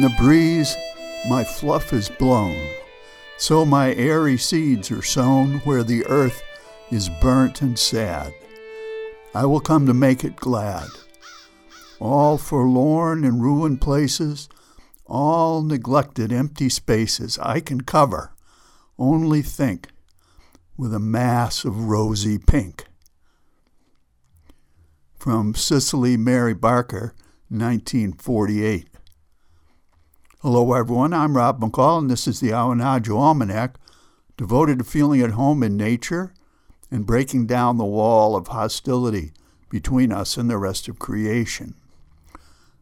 On the breeze, my fluff is blown, so my airy seeds are sown where the earth is burnt and sad. I will come to make it glad. All forlorn and ruined places, all neglected empty spaces, I can cover. Only think with a mass of rosy pink. From Cicely Mary Barker, 1948. Hello, everyone. I'm Rob McCall, and this is the Awanadjo Almanac, devoted to feeling at home in nature and breaking down the wall of hostility between us and the rest of creation.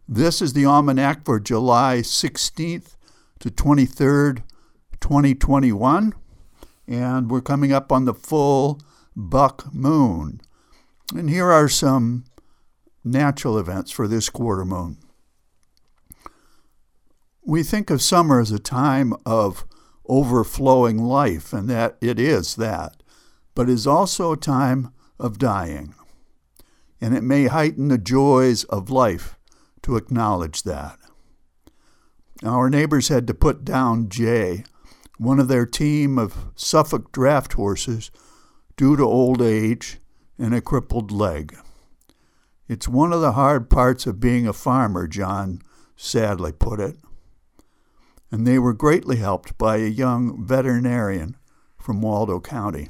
This is the Almanac for July 16th to 23rd, 2021, and we're coming up on the full buck moon. And here are some natural events for this quarter moon. We think of summer as a time of overflowing life, and that it is that, but is also a time of dying. And it may heighten the joys of life to acknowledge that. Our neighbors had to put down Jay, one of their team of Suffolk draft horses, due to old age and a crippled leg. It's one of the hard parts of being a farmer, John sadly put it and they were greatly helped by a young veterinarian from Waldo County.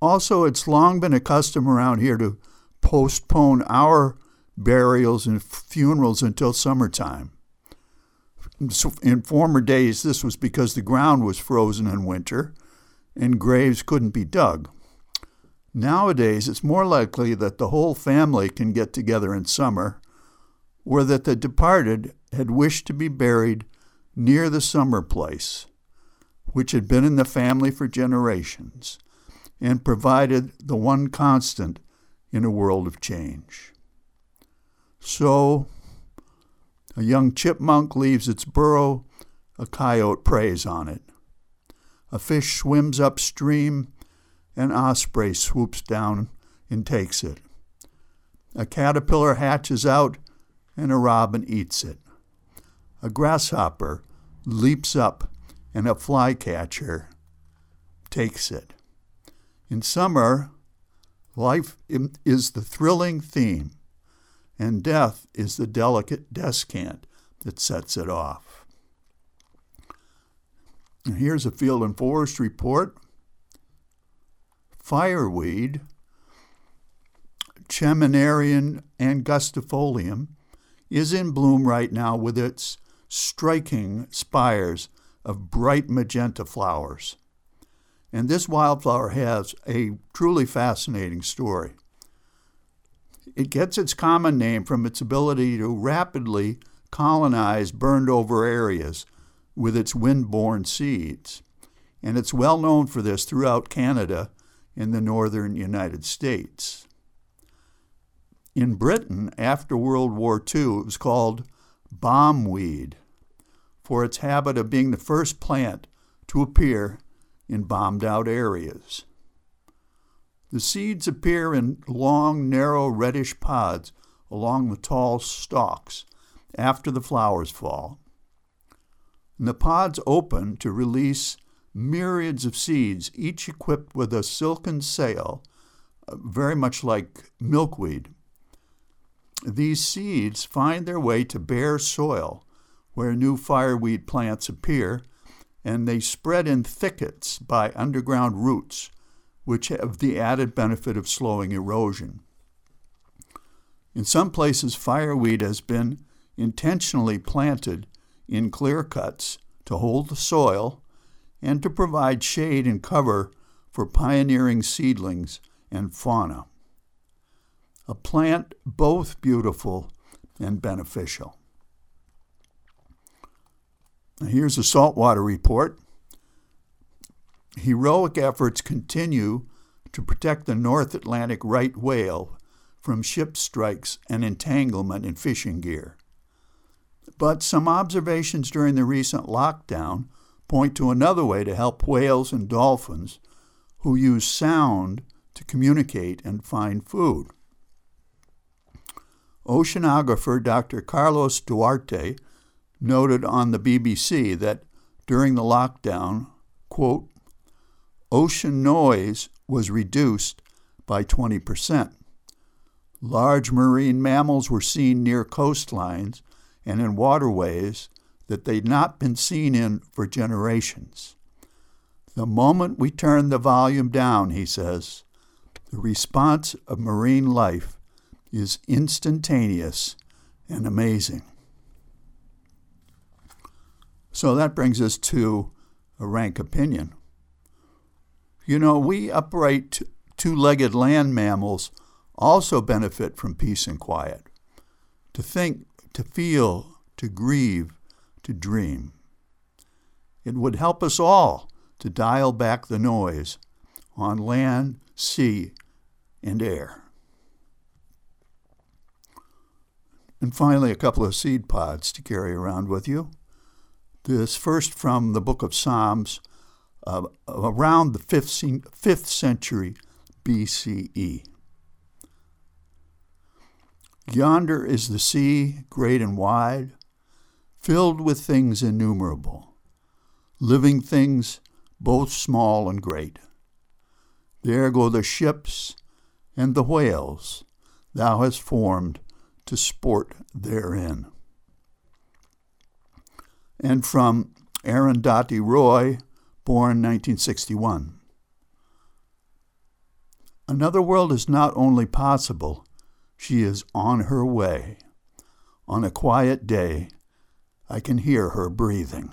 Also, it's long been a custom around here to postpone our burials and funerals until summertime. In former days, this was because the ground was frozen in winter and graves couldn't be dug. Nowadays, it's more likely that the whole family can get together in summer, or that the departed had wished to be buried near the summer place, which had been in the family for generations and provided the one constant in a world of change. So, a young chipmunk leaves its burrow, a coyote preys on it. A fish swims upstream, an osprey swoops down and takes it. A caterpillar hatches out, and a robin eats it a grasshopper leaps up and a flycatcher takes it. In summer, life is the thrilling theme, and death is the delicate descant that sets it off. And here's a field and forest report. Fireweed, Chamaenerion angustifolium, is in bloom right now with its striking spires of bright magenta flowers. And this wildflower has a truly fascinating story. It gets its common name from its ability to rapidly colonize burned over areas with its wind-borne seeds. And it's well known for this throughout Canada and the northern United States. In Britain, after World War II, it was called bombweed for its habit of being the first plant to appear in bombed out areas. The seeds appear in long, narrow, reddish pods along the tall stalks after the flowers fall. And the pods open to release myriads of seeds, each equipped with a silken sail, uh, very much like milkweed. These seeds find their way to bare soil where new fireweed plants appear, and they spread in thickets by underground roots, which have the added benefit of slowing erosion. In some places, fireweed has been intentionally planted in clear cuts to hold the soil and to provide shade and cover for pioneering seedlings and fauna a plant both beautiful and beneficial. Here's a saltwater report. Heroic efforts continue to protect the North Atlantic right whale from ship strikes and entanglement in fishing gear. But some observations during the recent lockdown point to another way to help whales and dolphins who use sound to communicate and find food. Oceanographer Dr. Carlos Duarte noted on the BBC that during the lockdown, quote, ocean noise was reduced by 20%. Large marine mammals were seen near coastlines and in waterways that they'd not been seen in for generations. The moment we turn the volume down, he says, the response of marine life is instantaneous and amazing. So that brings us to a rank opinion. You know, we upright two legged land mammals also benefit from peace and quiet. To think, to feel, to grieve, to dream. It would help us all to dial back the noise on land, sea, and air. And finally, a couple of seed pods to carry around with you. This first from the book of Psalms, uh, around the 5th, 5th century BCE. Yonder is the sea, great and wide, filled with things innumerable, living things both small and great. There go the ships and the whales thou hast formed to sport therein. And from Arundhati Roy, born 1961. Another world is not only possible, she is on her way. On a quiet day, I can hear her breathing.